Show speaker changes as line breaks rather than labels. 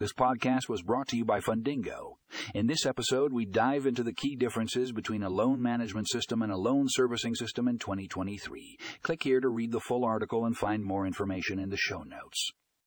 This podcast was brought to you by Fundingo. In this episode, we dive into the key differences between a loan management system and a loan servicing system in 2023. Click here to read the full article and find more information in the show notes.